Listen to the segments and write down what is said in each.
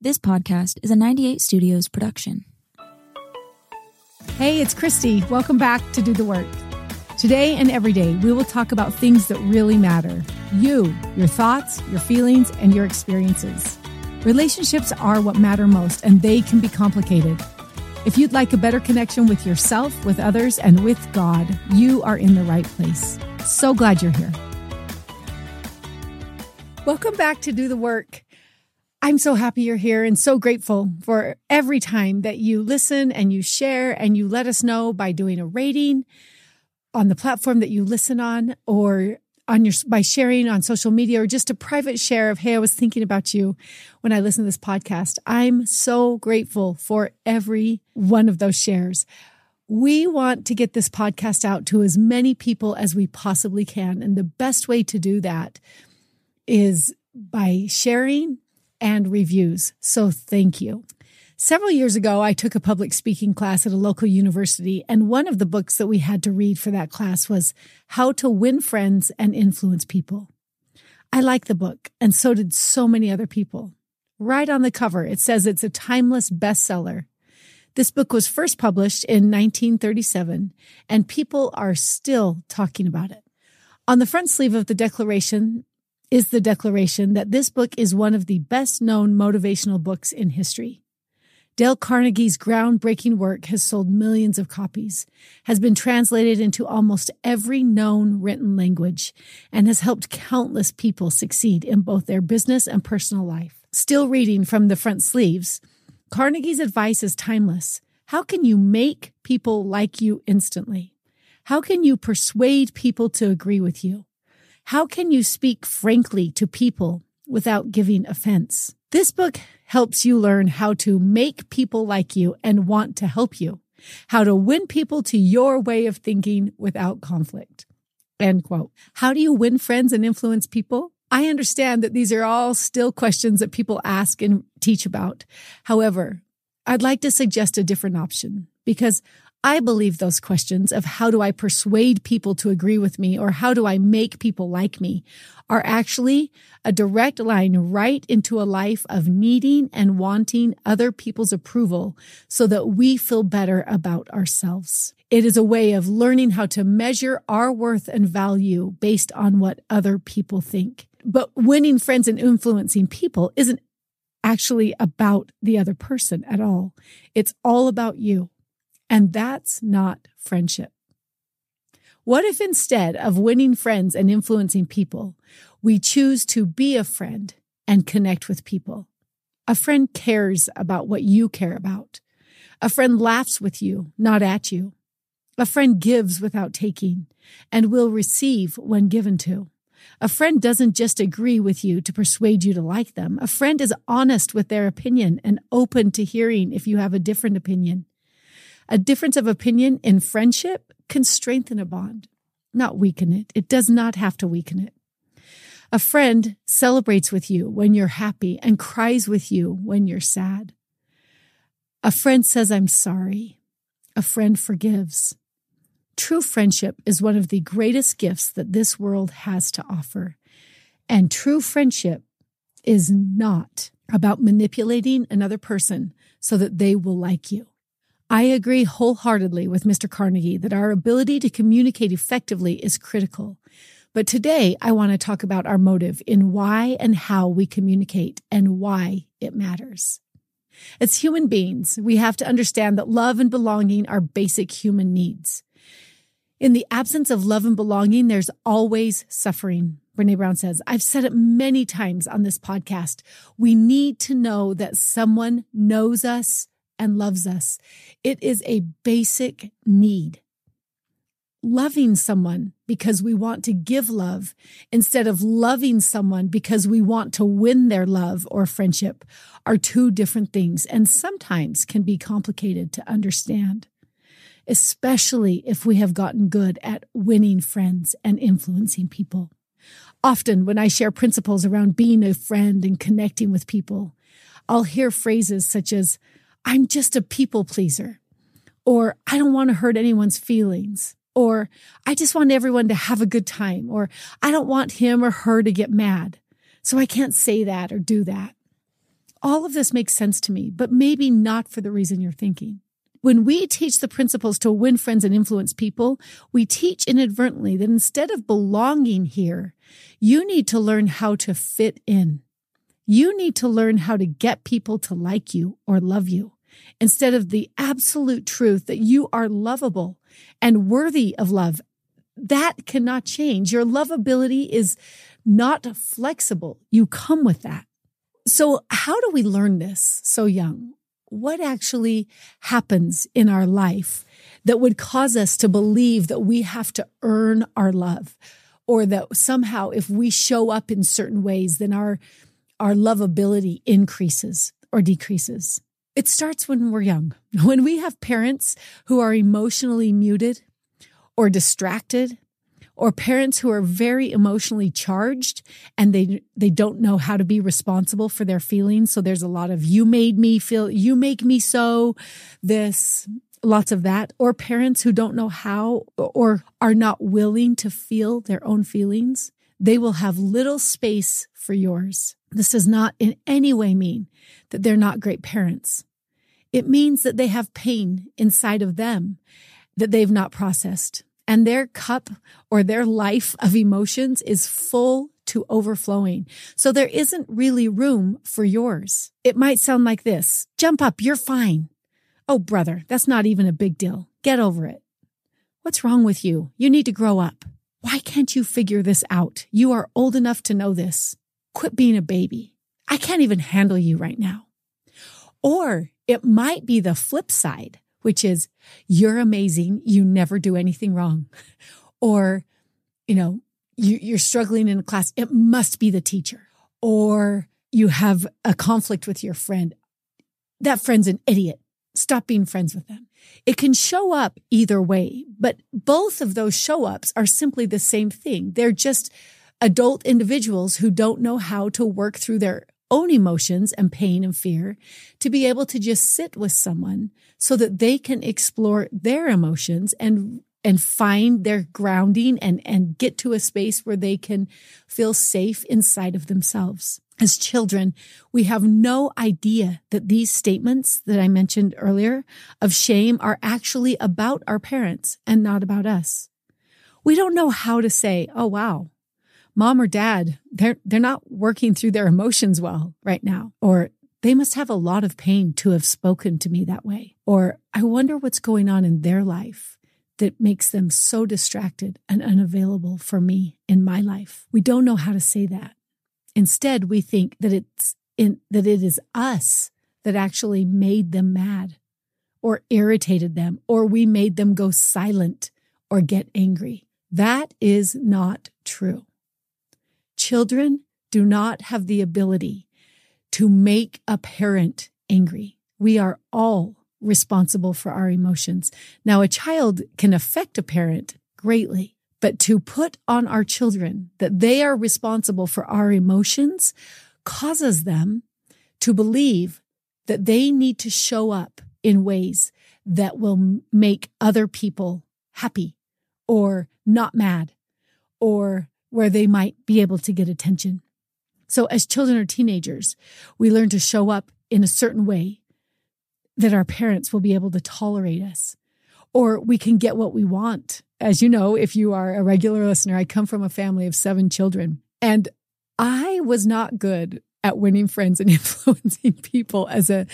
This podcast is a 98 Studios production. Hey, it's Kristi. Welcome back to Do the Work. Today and every day, we will talk about things that really matter you, your thoughts, your feelings, and your experiences. Relationships are what matter most, and they can be complicated. If you'd like a better connection with yourself, with others, and with God, you are in the right place. So glad you're here. Welcome back to Do the Work. I'm so happy you're here and so grateful for every time that you listen and you share and you let us know by doing a rating on the platform that you listen on or on your by sharing on social media or just a private share of hey I was thinking about you when I listen to this podcast. I'm so grateful for every one of those shares. We want to get this podcast out to as many people as we possibly can and the best way to do that is by sharing and reviews. So thank you. Several years ago, I took a public speaking class at a local university, and one of the books that we had to read for that class was How to Win Friends and Influence People. I liked the book, and so did so many other people. Right on the cover, it says it's a timeless bestseller. This book was first published in 1937, and people are still talking about it. On the front sleeve of the declaration is the declaration that this book is one of the best known motivational books in history. Dale Carnegie's groundbreaking work has sold millions of copies, has been translated into almost every known written language, and has helped countless people succeed in both their business and personal life. Still reading from the front sleeves, Carnegie's advice is timeless. How can you make people like you instantly? How can you persuade people to agree with you? How can you speak frankly to people without giving offense? This book helps you learn how to make people like you and want to help you, how to win people to your way of thinking without conflict. End quote. How do you win friends and influence people? I understand that these are all still questions that people ask and teach about. However, I'd like to suggest a different option because I believe those questions of how do I persuade people to agree with me or how do I make people like me are actually a direct line right into a life of needing and wanting other people's approval so that we feel better about ourselves. It is a way of learning how to measure our worth and value based on what other people think. But winning friends and influencing people isn't actually about the other person at all. It's all about you. And that's not friendship. What if instead of winning friends and influencing people, we choose to be a friend and connect with people? A friend cares about what you care about. A friend laughs with you, not at you. A friend gives without taking and will receive when given to. A friend doesn't just agree with you to persuade you to like them. A friend is honest with their opinion and open to hearing if you have a different opinion. A difference of opinion in friendship can strengthen a bond, not weaken it. It does not have to weaken it. A friend celebrates with you when you're happy and cries with you when you're sad. A friend says, I'm sorry. A friend forgives. True friendship is one of the greatest gifts that this world has to offer. And true friendship is not about manipulating another person so that they will like you. I agree wholeheartedly with Mr. Carnegie that our ability to communicate effectively is critical. But today I want to talk about our motive in why and how we communicate and why it matters. As human beings, we have to understand that love and belonging are basic human needs. In the absence of love and belonging, there's always suffering. Brene Brown says, I've said it many times on this podcast. We need to know that someone knows us, and loves us. It is a basic need. Loving someone because we want to give love instead of loving someone because we want to win their love or friendship are two different things and sometimes can be complicated to understand, especially if we have gotten good at winning friends and influencing people. Often, when I share principles around being a friend and connecting with people, I'll hear phrases such as, I'm just a people pleaser, or I don't want to hurt anyone's feelings, or I just want everyone to have a good time, or I don't want him or her to get mad. So I can't say that or do that. all of this makes sense to me, but maybe not for the reason you're thinking. When we teach the principles to win friends and influence people, we teach inadvertently that instead of belonging here, you need to learn how to fit in. You need to learn how to get people to like you or love you instead of the absolute truth that you are lovable and worthy of love. That cannot change. Your lovability is not flexible. You come with that. So how do we learn this so young? What actually happens in our life that would cause us to believe that we have to earn our love or that somehow if we show up in certain ways, then our, our lovability increases or decreases? It starts when we're young. When we have parents who are emotionally muted or distracted or parents who are very emotionally charged and they they don't know how to be responsible for their feelings. So there's a lot of you made me feel you make me so this lots of that. Or parents who don't know how or are not willing to feel their own feelings. They will have little space for yours. This does not in any way mean that they're not great parents it means that they have pain inside of them that they've not processed. And their cup or their life of emotions is full to overflowing. So there isn't really room for yours. It might sound like this. Jump up. You're fine. Oh, brother, that's not even a big deal. Get over it. What's wrong with you? You need to grow up. Why can't you figure this out? You are old enough to know this. Quit being a baby. I can't even handle you right now. Or it might be the flip side, which is you're amazing. You never do anything wrong. Or, you know, you, are struggling in a class. It must be the teacher. Or you have a conflict with your friend. That friend's an idiot. Stop being friends with them. It can show up either way, but both of those show ups are simply the same thing. They're just adult individuals who don't know how to work through their own emotions and pain and fear to be able to just sit with someone so that they can explore their emotions and and find their grounding and and get to a space where they can feel safe inside of themselves. As children, we have no idea that these statements that I mentioned earlier of shame are actually about our parents and not about us. We don't know how to say, Oh, wow, mom or dad, they're, they're not working through their emotions well right now. Or they must have a lot of pain to have spoken to me that way. Or I wonder what's going on in their life that makes them so distracted and unavailable for me in my life. We don't know how to say that. Instead, we think that it's in, that it is us that actually made them mad or irritated them or we made them go silent or get angry. That is not true. Children do not have the ability to make a parent angry. We are all responsible for our emotions. Now, a child can affect a parent greatly, but to put on our children that they are responsible for our emotions causes them to believe that they need to show up in ways that will make other people happy or not mad or where they might be able to get attention. So as children or teenagers, we learn to show up in a certain way that our parents will be able to tolerate us or we can get what we want. As you know, if you are a regular listener, I come from a family of seven children and I was not good at winning friends and influencing people as a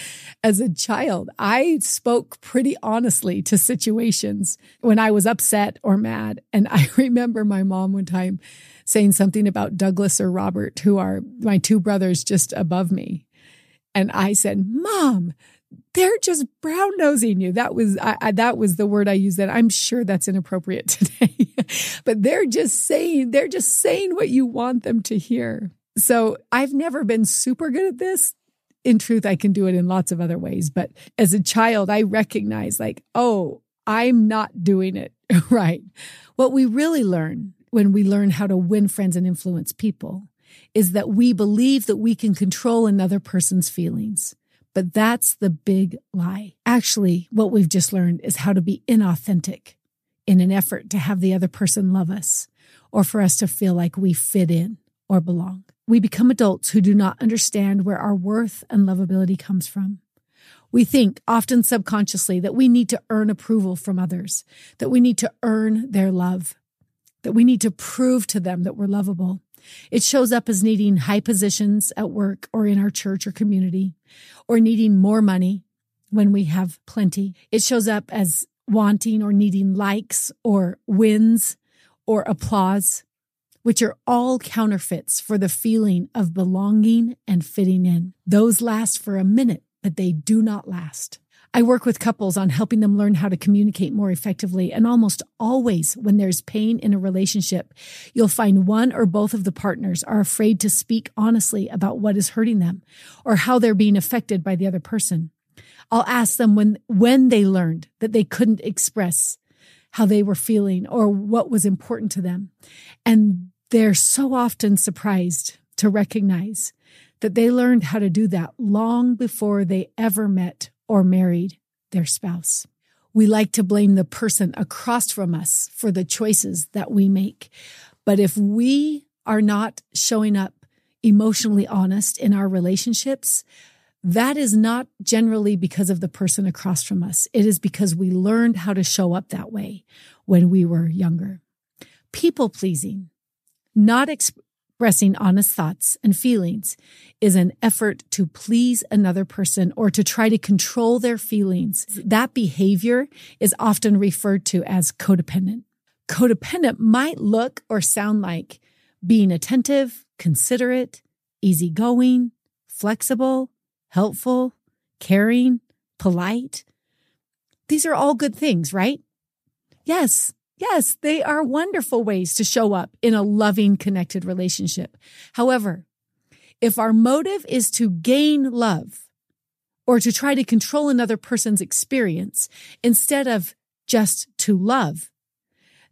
as a child. I spoke pretty honestly to situations when I was upset or mad. And I remember my mom one time saying something about Douglas or Robert, who are my two brothers just above me. And I said, "Mom, they're just brown nosing you. That was I, I, that was the word I used. That I'm sure that's inappropriate today, but they're just saying they're just saying what you want them to hear. So I've never been super good at this. In truth, I can do it in lots of other ways. But as a child, I recognize like, oh, I'm not doing it right. What we really learn when we learn how to win friends and influence people is that we believe that we can control another person's feelings. But that's the big lie. Actually, what we've just learned is how to be inauthentic in an effort to have the other person love us or for us to feel like we fit in or belong. We become adults who do not understand where our worth and lovability comes from. We think, often subconsciously, that we need to earn approval from others, that we need to earn their love, that we need to prove to them that we're lovable. It shows up as needing high positions at work or in our church or community, or needing more money when we have plenty. It shows up as wanting or needing likes or wins or applause, which are all counterfeits for the feeling of belonging and fitting in. Those last for a minute, but they do not last. I work with couples on helping them learn how to communicate more effectively. And almost always when there's pain in a relationship, you'll find one or both of the partners are afraid to speak honestly about what is hurting them or how they're being affected by the other person. I'll ask them when, when they learned that they couldn't express how they were feeling or what was important to them. And they're so often surprised to recognize that they learned how to do that long before they ever met or married their spouse. We like to blame the person across from us for the choices that we make. But if we are not showing up emotionally honest in our relationships, that is not generally because of the person across from us. It is because we learned how to show up that way when we were younger. People pleasing, not expressing honest thoughts and feelings is an effort to please another person or to try to control their feelings. That behavior is often referred to as codependent. Codependent might look or sound like being attentive, considerate, easygoing, flexible, helpful, caring, polite. These are all good things, right? Yes, yes, they are wonderful ways to show up in a loving, connected relationship. However, if our motive is to gain love or to try to control another person's experience instead of just to love,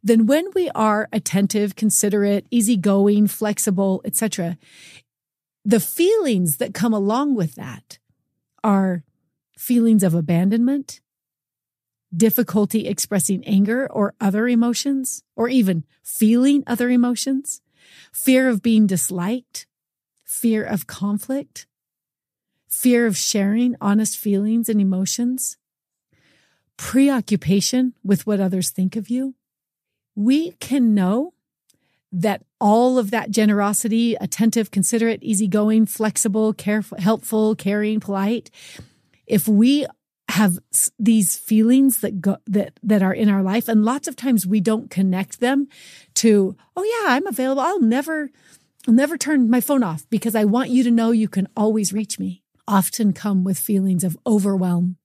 then when we are attentive, considerate, easygoing, flexible, etc., the feelings that come along with that are feelings of abandonment, difficulty expressing anger or other emotions, or even feeling other emotions, fear of being disliked, fear of conflict, fear of sharing honest feelings and emotions, preoccupation with what others think of you. We can know that all of that generosity, attentive, considerate, easygoing, flexible, careful, helpful, caring, polite, if we have these feelings that go that that are in our life. And lots of times we don't connect them to oh yeah i'm available. I'll never i'll never turn my phone off because i want you to know you can always reach me. Often come with feelings of overwhelm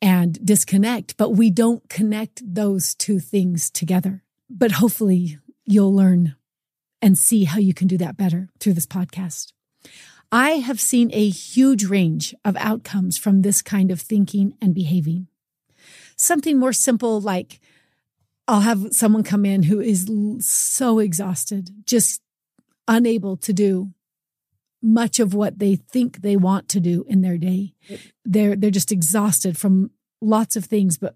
and disconnect but we don't connect those two things together. But hopefully you'll learn and see how you can do that better through this podcast. I have seen a huge range of outcomes from this kind of thinking and behaving. Something more simple like I'll have someone come in who is so exhausted, just unable to do much of what they think they want to do in their day. They're they're just exhausted from lots of things, but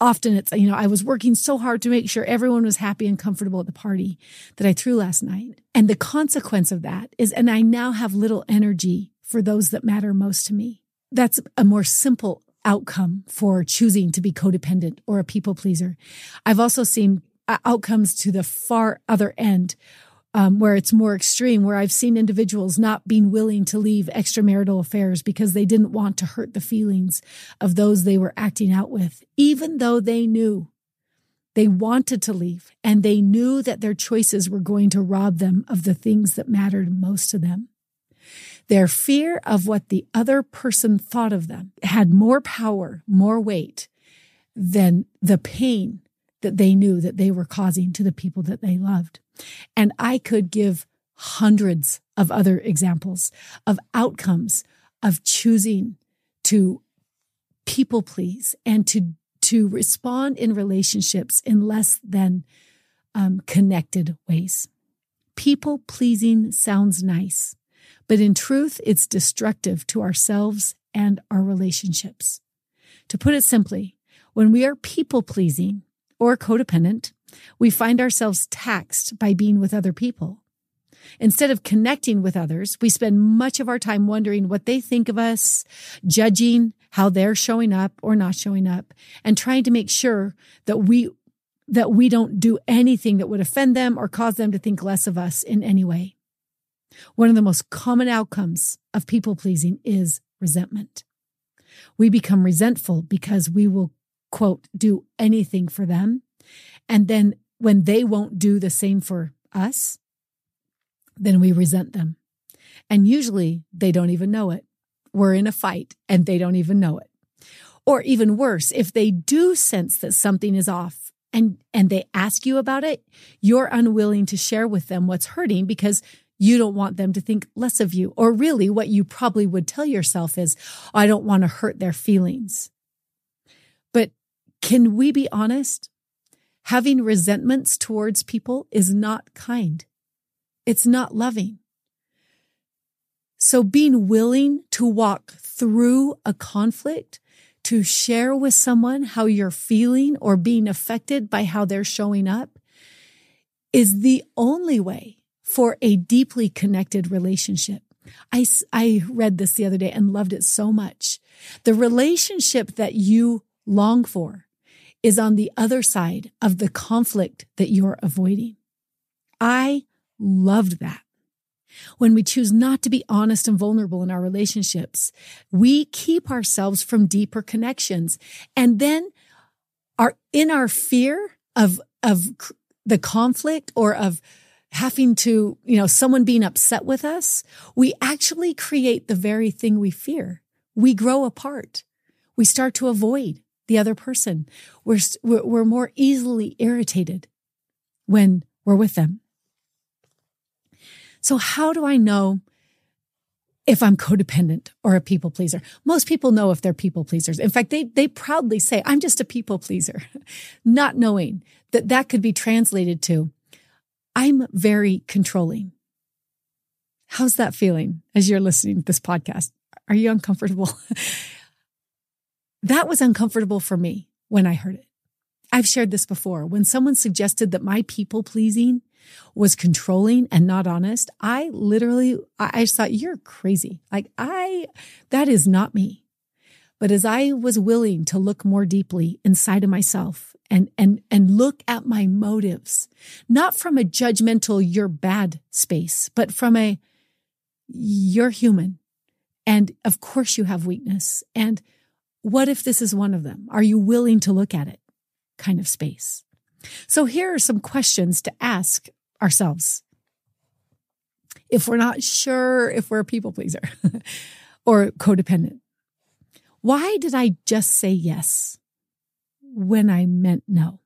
often it's, you know, I was working so hard to make sure everyone was happy and comfortable at the party that I threw last night. And the consequence of that is, and I now have little energy for those that matter most to me. That's a more simple outcome for choosing to be codependent or a people pleaser. I've also seen uh, outcomes to the far other end um, where it's more extreme, where I've seen individuals not being willing to leave extramarital affairs because they didn't want to hurt the feelings of those they were acting out with, even though they knew they wanted to leave and they knew that their choices were going to rob them of the things that mattered most to them. Their fear of what the other person thought of them had more power, more weight than the pain that they knew that they were causing to the people that they loved. And I could give hundreds of other examples of outcomes of choosing to people please and to to respond in relationships in less than um, connected ways. People pleasing sounds nice, but in truth, it's destructive to ourselves and our relationships. To put it simply, when we are people pleasing, or codependent, we find ourselves taxed by being with other people. Instead of connecting with others, we spend much of our time wondering what they think of us, judging how they're showing up or not showing up, and trying to make sure that we that we don't do anything that would offend them or cause them to think less of us in any way. One of the most common outcomes of people pleasing is resentment. We become resentful because we will, quote, do anything for them. And then when they won't do the same for us, then we resent them. And usually they don't even know it. We're in a fight and they don't even know it. Or even worse, if they do sense that something is off and, and they ask you about it, you're unwilling to share with them what's hurting because you don't want them to think less of you. Or really what you probably would tell yourself is, I don't want to hurt their feelings. Can we be honest? Having resentments towards people is not kind. It's not loving. So being willing to walk through a conflict, to share with someone how you're feeling or being affected by how they're showing up is the only way for a deeply connected relationship. I, I read this the other day and loved it so much. The relationship that you long for is on the other side of the conflict that you're avoiding. I loved that. When we choose not to be honest and vulnerable in our relationships, we keep ourselves from deeper connections. And then are in our fear of, of the conflict or of having to, you know, someone being upset with us, we actually create the very thing we fear. We grow apart. We start to avoid the other person. We're, we're more easily irritated when we're with them. So how do I know if I'm codependent or a people pleaser? Most people know if they're people pleasers. In fact, they, they proudly say, I'm just a people pleaser, not knowing that that could be translated to, I'm very controlling. How's that feeling as you're listening to this podcast? Are you uncomfortable? that was uncomfortable for me when I heard it. I've shared this before. When someone suggested that my people pleasing was controlling and not honest, I literally, I just thought, you're crazy. Like I, that is not me. But as I was willing to look more deeply inside of myself and, and, and look at my motives, not from a judgmental, you're bad space, but from a, you're human. And of course you have weakness. And what if this is one of them? Are you willing to look at it kind of space? So here are some questions to ask ourselves. If we're not sure if we're a people pleaser or codependent, why did I just say yes when I meant no?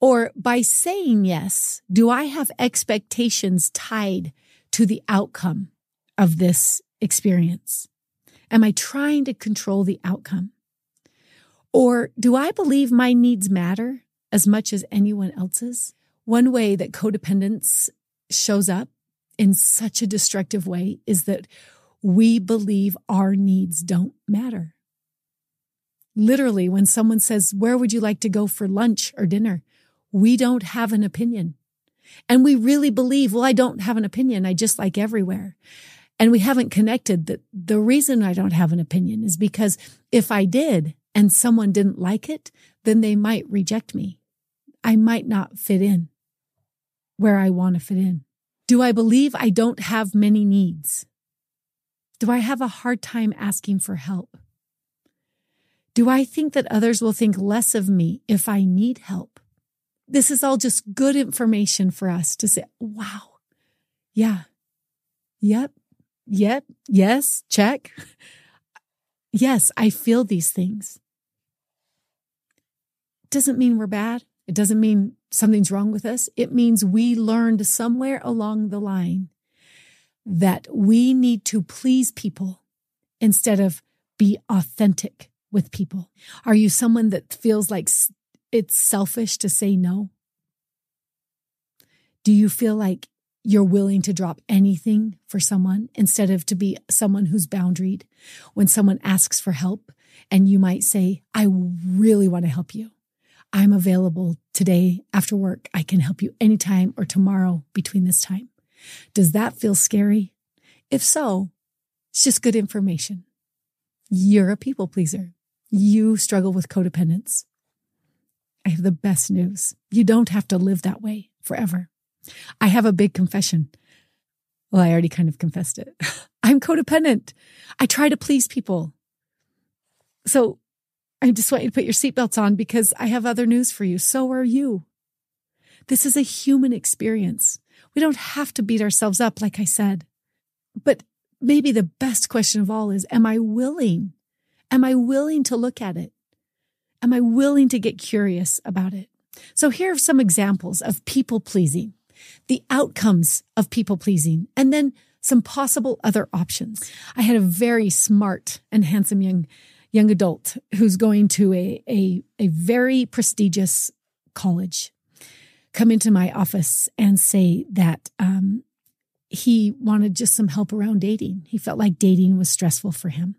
Or by saying yes, do I have expectations tied to the outcome of this experience? Am I trying to control the outcome? Or do I believe my needs matter as much as anyone else's? One way that codependence shows up in such a destructive way is that we believe our needs don't matter. Literally, when someone says, Where would you like to go for lunch or dinner? We don't have an opinion. And we really believe, Well, I don't have an opinion. I just like everywhere. And we haven't connected that the reason I don't have an opinion is because if I did and someone didn't like it, then they might reject me. I might not fit in where I want to fit in. Do I believe I don't have many needs? Do I have a hard time asking for help? Do I think that others will think less of me if I need help? This is all just good information for us to say, wow, yeah, yep, yep, yes, check. Yes, I feel these things. Doesn't mean we're bad. It doesn't mean something's wrong with us. It means we learned somewhere along the line that we need to please people instead of be authentic with people. Are you someone that feels like it's selfish to say no? Do you feel like you're willing to drop anything for someone instead of to be someone who's boundaried when someone asks for help and you might say, I really want to help you. I'm available today after work. I can help you anytime or tomorrow between this time. Does that feel scary? If so, it's just good information. You're a people pleaser. You struggle with codependence. I have the best news. You don't have to live that way forever. I have a big confession. Well, I already kind of confessed it. I'm codependent. I try to please people. So I just want you to put your seatbelts on because I have other news for you. So are you. This is a human experience. We don't have to beat ourselves up, like I said. But maybe the best question of all is, am I willing? Am I willing to look at it? Am I willing to get curious about it? So here are some examples of people pleasing, the outcomes of people pleasing, and then some possible other options. I had a very smart and handsome young young adult who's going to a, a, a very prestigious college come into my office and say that um, he wanted just some help around dating. He felt like dating was stressful for him.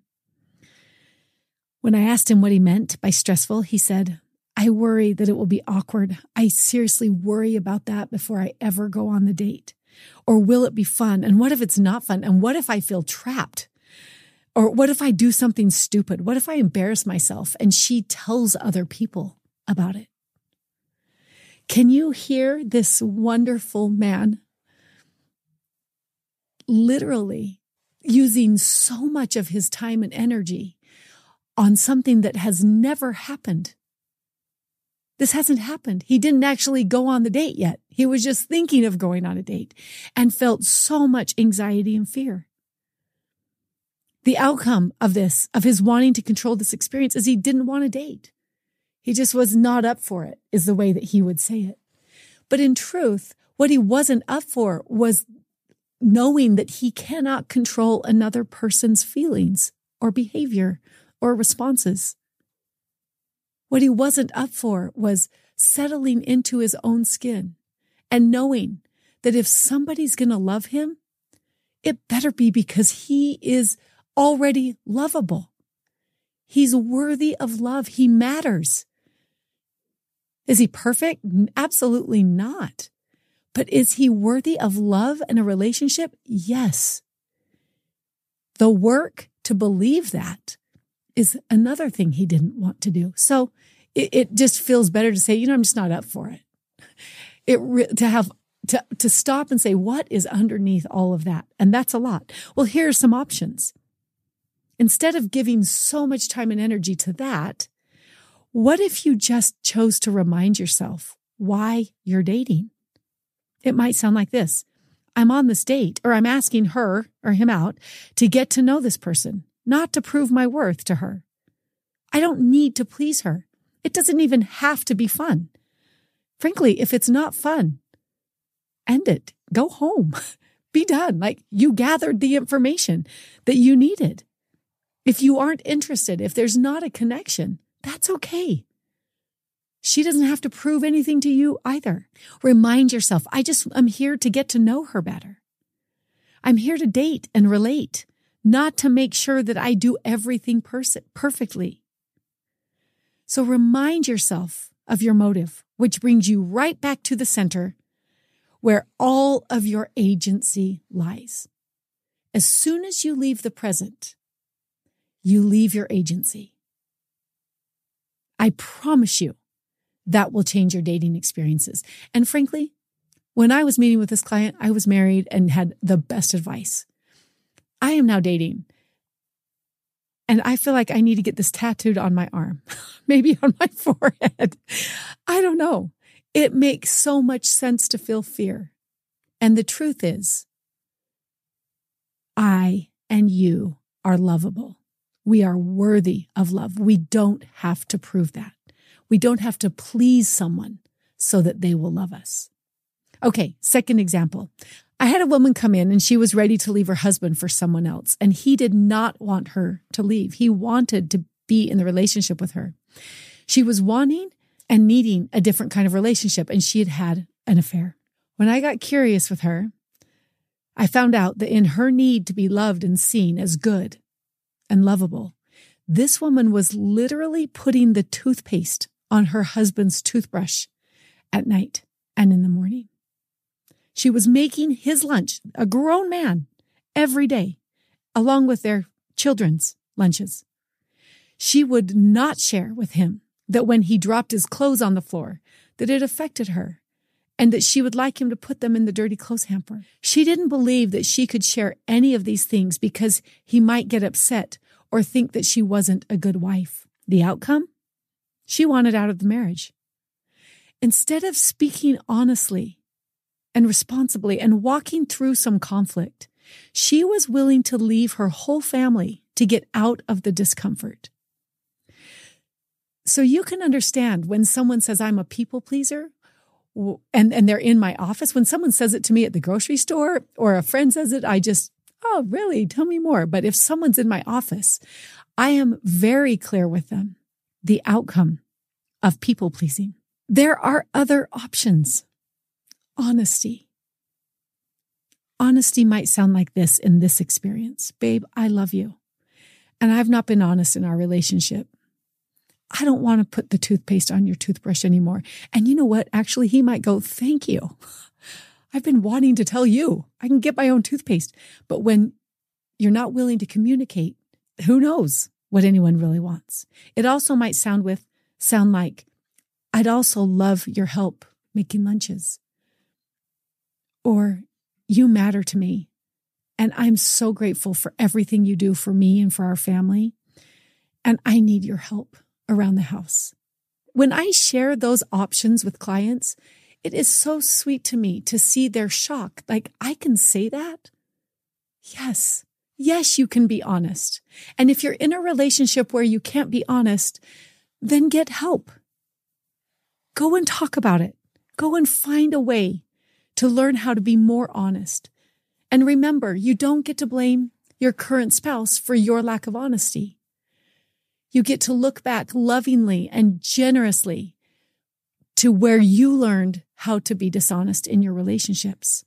When I asked him what he meant by stressful, he said, I worry that it will be awkward. I seriously worry about that before I ever go on the date. Or will it be fun? And what if it's not fun? And what if I feel trapped? Or what if I do something stupid? What if I embarrass myself and she tells other people about it? Can you hear this wonderful man literally using so much of his time and energy on something that has never happened? This hasn't happened. He didn't actually go on the date yet. He was just thinking of going on a date and felt so much anxiety and fear the outcome of this, of his wanting to control this experience, is he didn't want a date. He just was not up for it, is the way that he would say it. But in truth, what he wasn't up for was knowing that he cannot control another person's feelings or behavior or responses. What he wasn't up for was settling into his own skin and knowing that if somebody's going to love him, it better be because he is already lovable. He's worthy of love. He matters. Is he perfect? Absolutely not. But is he worthy of love and a relationship? Yes. The work to believe that is another thing he didn't want to do. So it, it just feels better to say, you know, I'm just not up for it. It to have to to stop and say what is underneath all of that, and that's a lot. Well, here are some options. Instead of giving so much time and energy to that, what if you just chose to remind yourself why you're dating? It might sound like this. I'm on this date or I'm asking her or him out to get to know this person, not to prove my worth to her. I don't need to please her. It doesn't even have to be fun. Frankly, if it's not fun, end it. Go home. be done. Like you gathered the information that you needed. If you aren't interested, if there's not a connection, that's okay. She doesn't have to prove anything to you either. Remind yourself, I just am here to get to know her better. I'm here to date and relate, not to make sure that I do everything pers- perfectly. So remind yourself of your motive, which brings you right back to the center where all of your agency lies. As soon as you leave the present, you leave your agency. I promise you that will change your dating experiences. And frankly, when I was meeting with this client, I was married and had the best advice. I am now dating. And I feel like I need to get this tattooed on my arm, maybe on my forehead. I don't know. It makes so much sense to feel fear. And the truth is, I and you are lovable. We are worthy of love. We don't have to prove that. We don't have to please someone so that they will love us. Okay, second example. I had a woman come in and she was ready to leave her husband for someone else, and he did not want her to leave. He wanted to be in the relationship with her. She was wanting and needing a different kind of relationship, and she had had an affair. When I got curious with her, I found out that in her need to be loved and seen as good, and lovable. This woman was literally putting the toothpaste on her husband's toothbrush at night and in the morning. She was making his lunch, a grown man, every day, along with their children's lunches. She would not share with him that when he dropped his clothes on the floor, that it affected her and that she would like him to put them in the dirty clothes hamper. She didn't believe that she could share any of these things because he might get upset or think that she wasn't a good wife. The outcome? She wanted out of the marriage. Instead of speaking honestly and responsibly and walking through some conflict, she was willing to leave her whole family to get out of the discomfort. So you can understand when someone says, I'm a people pleaser, and, and they're in my office. When someone says it to me at the grocery store or a friend says it, I just, oh, really? Tell me more. But if someone's in my office, I am very clear with them the outcome of people pleasing. There are other options. Honesty. Honesty might sound like this in this experience. Babe, I love you. And I've not been honest in our relationship. I don't want to put the toothpaste on your toothbrush anymore. And you know what? Actually, he might go, thank you. I've been wanting to tell you I can get my own toothpaste. But when you're not willing to communicate, who knows what anyone really wants? It also might sound with, sound like, I'd also love your help making lunches. Or you matter to me. And I'm so grateful for everything you do for me and for our family. And I need your help around the house. When I share those options with clients, it is so sweet to me to see their shock. Like, I can say that? Yes. Yes, you can be honest. And if you're in a relationship where you can't be honest, then get help. Go and talk about it. Go and find a way to learn how to be more honest. And remember, you don't get to blame your current spouse for your lack of honesty. You get to look back lovingly and generously to where you learned how to be dishonest in your relationships.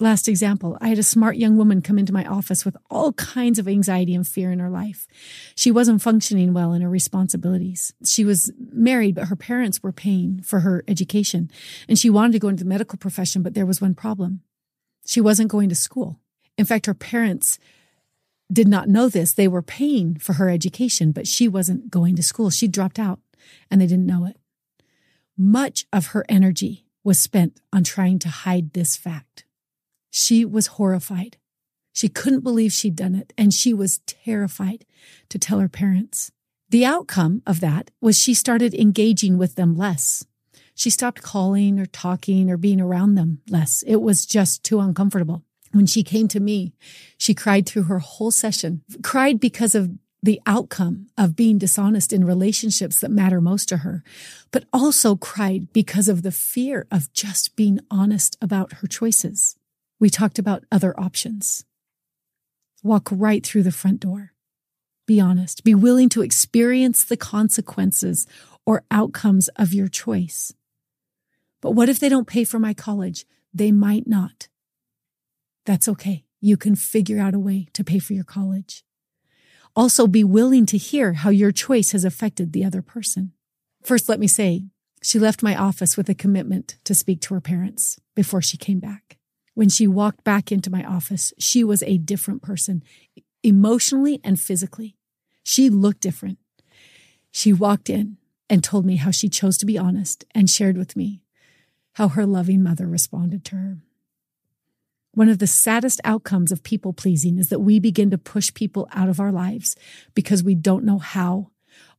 Last example, I had a smart young woman come into my office with all kinds of anxiety and fear in her life. She wasn't functioning well in her responsibilities. She was married, but her parents were paying for her education. And she wanted to go into the medical profession, but there was one problem. She wasn't going to school. In fact, her parents did not know this. They were paying for her education, but she wasn't going to school. She dropped out and they didn't know it. Much of her energy was spent on trying to hide this fact. She was horrified. She couldn't believe she'd done it, and she was terrified to tell her parents. The outcome of that was she started engaging with them less. She stopped calling or talking or being around them less. It was just too uncomfortable. When she came to me, she cried through her whole session, cried because of the outcome of being dishonest in relationships that matter most to her, but also cried because of the fear of just being honest about her choices. We talked about other options. Walk right through the front door. Be honest. Be willing to experience the consequences or outcomes of your choice. But what if they don't pay for my college? They might not. That's okay. You can figure out a way to pay for your college. Also, be willing to hear how your choice has affected the other person. First, let me say, she left my office with a commitment to speak to her parents before she came back. When she walked back into my office, she was a different person, emotionally and physically. She looked different. She walked in and told me how she chose to be honest and shared with me how her loving mother responded to her. One of the saddest outcomes of people pleasing is that we begin to push people out of our lives because we don't know how,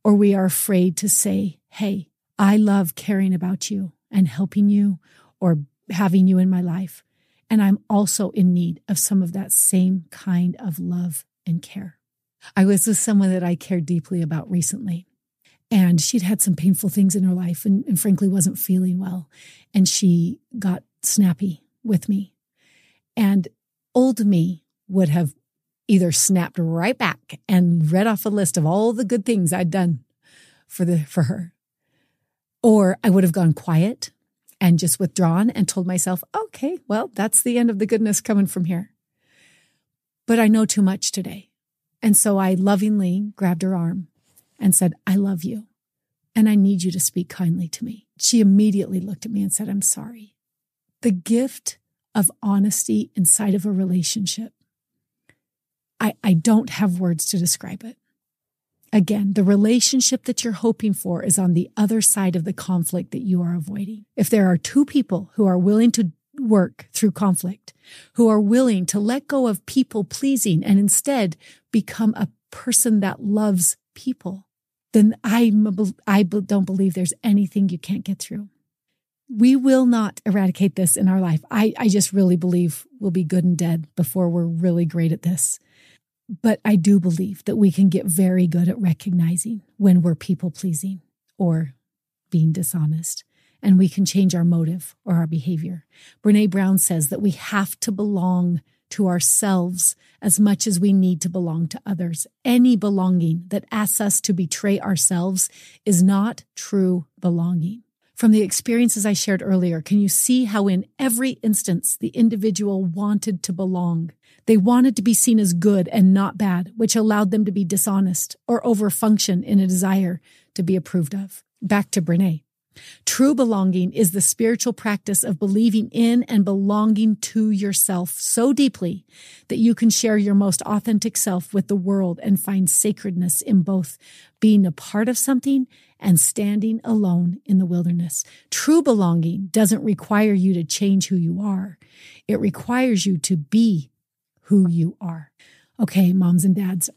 or we are afraid to say, Hey, I love caring about you and helping you or having you in my life. And I'm also in need of some of that same kind of love and care. I was with someone that I cared deeply about recently. And she'd had some painful things in her life and, and frankly wasn't feeling well. And she got snappy with me and old me would have either snapped right back and read off a list of all the good things I'd done for the for her. Or I would have gone quiet and just withdrawn and told myself, okay, well, that's the end of the goodness coming from here. But I know too much today. And so I lovingly grabbed her arm and said, I love you. and I need you to speak kindly to me. She immediately looked at me and said, I'm sorry. The gift of honesty inside of a relationship. I, I don't have words to describe it. Again, the relationship that you're hoping for is on the other side of the conflict that you are avoiding. If there are two people who are willing to work through conflict, who are willing to let go of people pleasing and instead become a person that loves people, then I, I don't believe there's anything you can't get through. We will not eradicate this in our life. I, I just really believe we'll be good and dead before we're really great at this. But I do believe that we can get very good at recognizing when we're people pleasing or being dishonest, and we can change our motive or our behavior. Brene Brown says that we have to belong to ourselves as much as we need to belong to others. Any belonging that asks us to betray ourselves is not true belonging. From the experiences I shared earlier, can you see how in every instance the individual wanted to belong? They wanted to be seen as good and not bad, which allowed them to be dishonest or overfunction in a desire to be approved of. Back to Brene. True belonging is the spiritual practice of believing in and belonging to yourself so deeply that you can share your most authentic self with the world and find sacredness in both being a part of something and standing alone in the wilderness. True belonging doesn't require you to change who you are. It requires you to be who you are. Okay, moms and dads,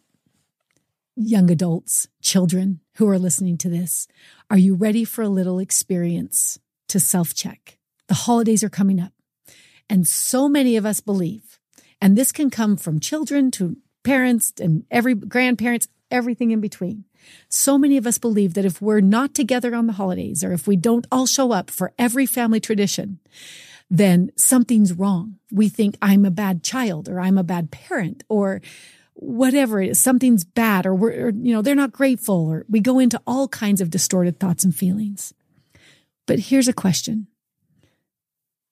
young adults, children who are listening to this, are you ready for a little experience to self check? The holidays are coming up. And so many of us believe, and this can come from children to parents and every grandparents, everything in between. So many of us believe that if we're not together on the holidays or if we don't all show up for every family tradition, then something's wrong. We think I'm a bad child or I'm a bad parent or whatever it is, something's bad or we're, or, you know, they're not grateful or we go into all kinds of distorted thoughts and feelings. But here's a question.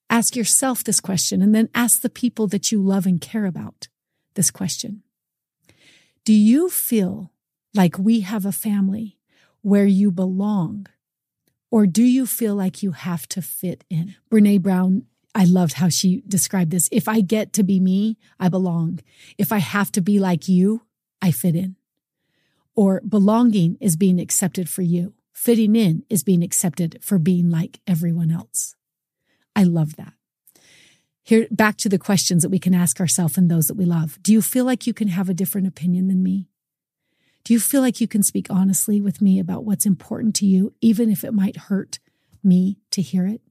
Ask yourself this question and then ask the people that you love and care about this question. Do you feel like we have a family where you belong? Or do you feel like you have to fit in? Brene Brown I loved how she described this. If I get to be me, I belong. If I have to be like you, I fit in. Or belonging is being accepted for you. Fitting in is being accepted for being like everyone else. I love that. Here, back to the questions that we can ask ourselves and those that we love. Do you feel like you can have a different opinion than me? Do you feel like you can speak honestly with me about what's important to you, even if it might hurt me to hear it?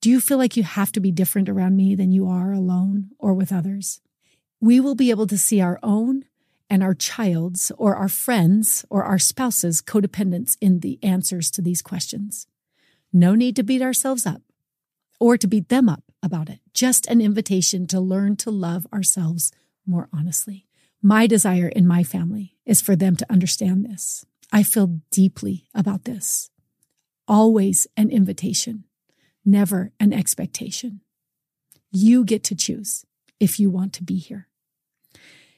Do you feel like you have to be different around me than you are alone or with others? We will be able to see our own and our child's or our friends or our spouse's codependence in the answers to these questions. No need to beat ourselves up or to beat them up about it. Just an invitation to learn to love ourselves more honestly. My desire in my family is for them to understand this. I feel deeply about this. Always an invitation never an expectation. You get to choose if you want to be here.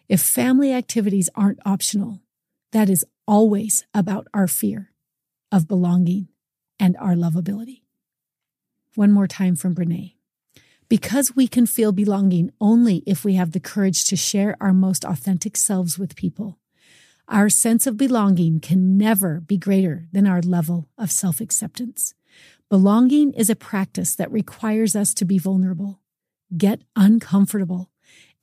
If family activities aren't optional, that is always about our fear of belonging and our lovability. One more time from Brene. Because we can feel belonging only if we have the courage to share our most authentic selves with people, our sense of belonging can never be greater than our level of self acceptance. Belonging is a practice that requires us to be vulnerable, get uncomfortable,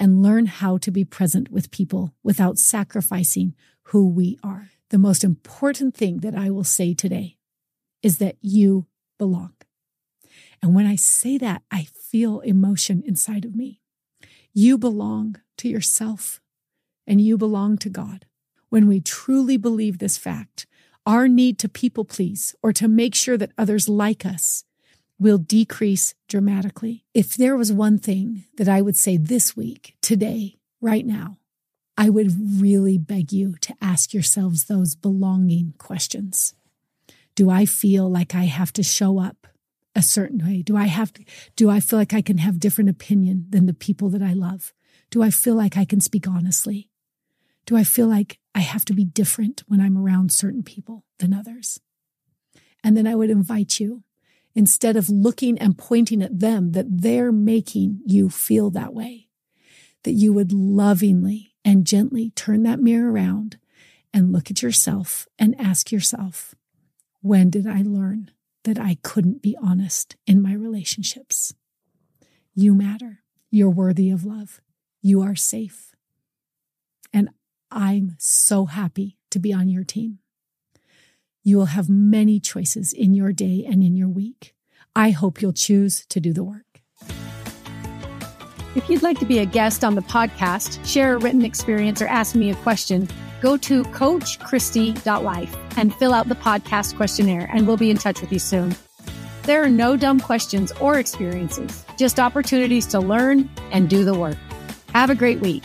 and learn how to be present with people without sacrificing who we are. The most important thing that I will say today is that you belong. And when I say that, I feel emotion inside of me. You belong to yourself and you belong to God. When we truly believe this fact, our need to people please or to make sure that others like us will decrease dramatically. If there was one thing that I would say this week, today, right now, I would really beg you to ask yourselves those belonging questions. Do I feel like I have to show up a certain way? Do I have to, do I feel like I can have different opinion than the people that I love? Do I feel like I can speak honestly? Do I feel like I have to be different when I'm around certain people than others? And then I would invite you, instead of looking and pointing at them that they're making you feel that way, that you would lovingly and gently turn that mirror around and look at yourself and ask yourself, when did I learn that I couldn't be honest in my relationships? You matter. You're worthy of love. You are safe. And I'm so happy to be on your team. You will have many choices in your day and in your week. I hope you'll choose to do the work. If you'd like to be a guest on the podcast, share a written experience, or ask me a question, go to coachkristi.life and fill out the podcast questionnaire, and we'll be in touch with you soon. There are no dumb questions or experiences, just opportunities to learn and do the work. Have a great week.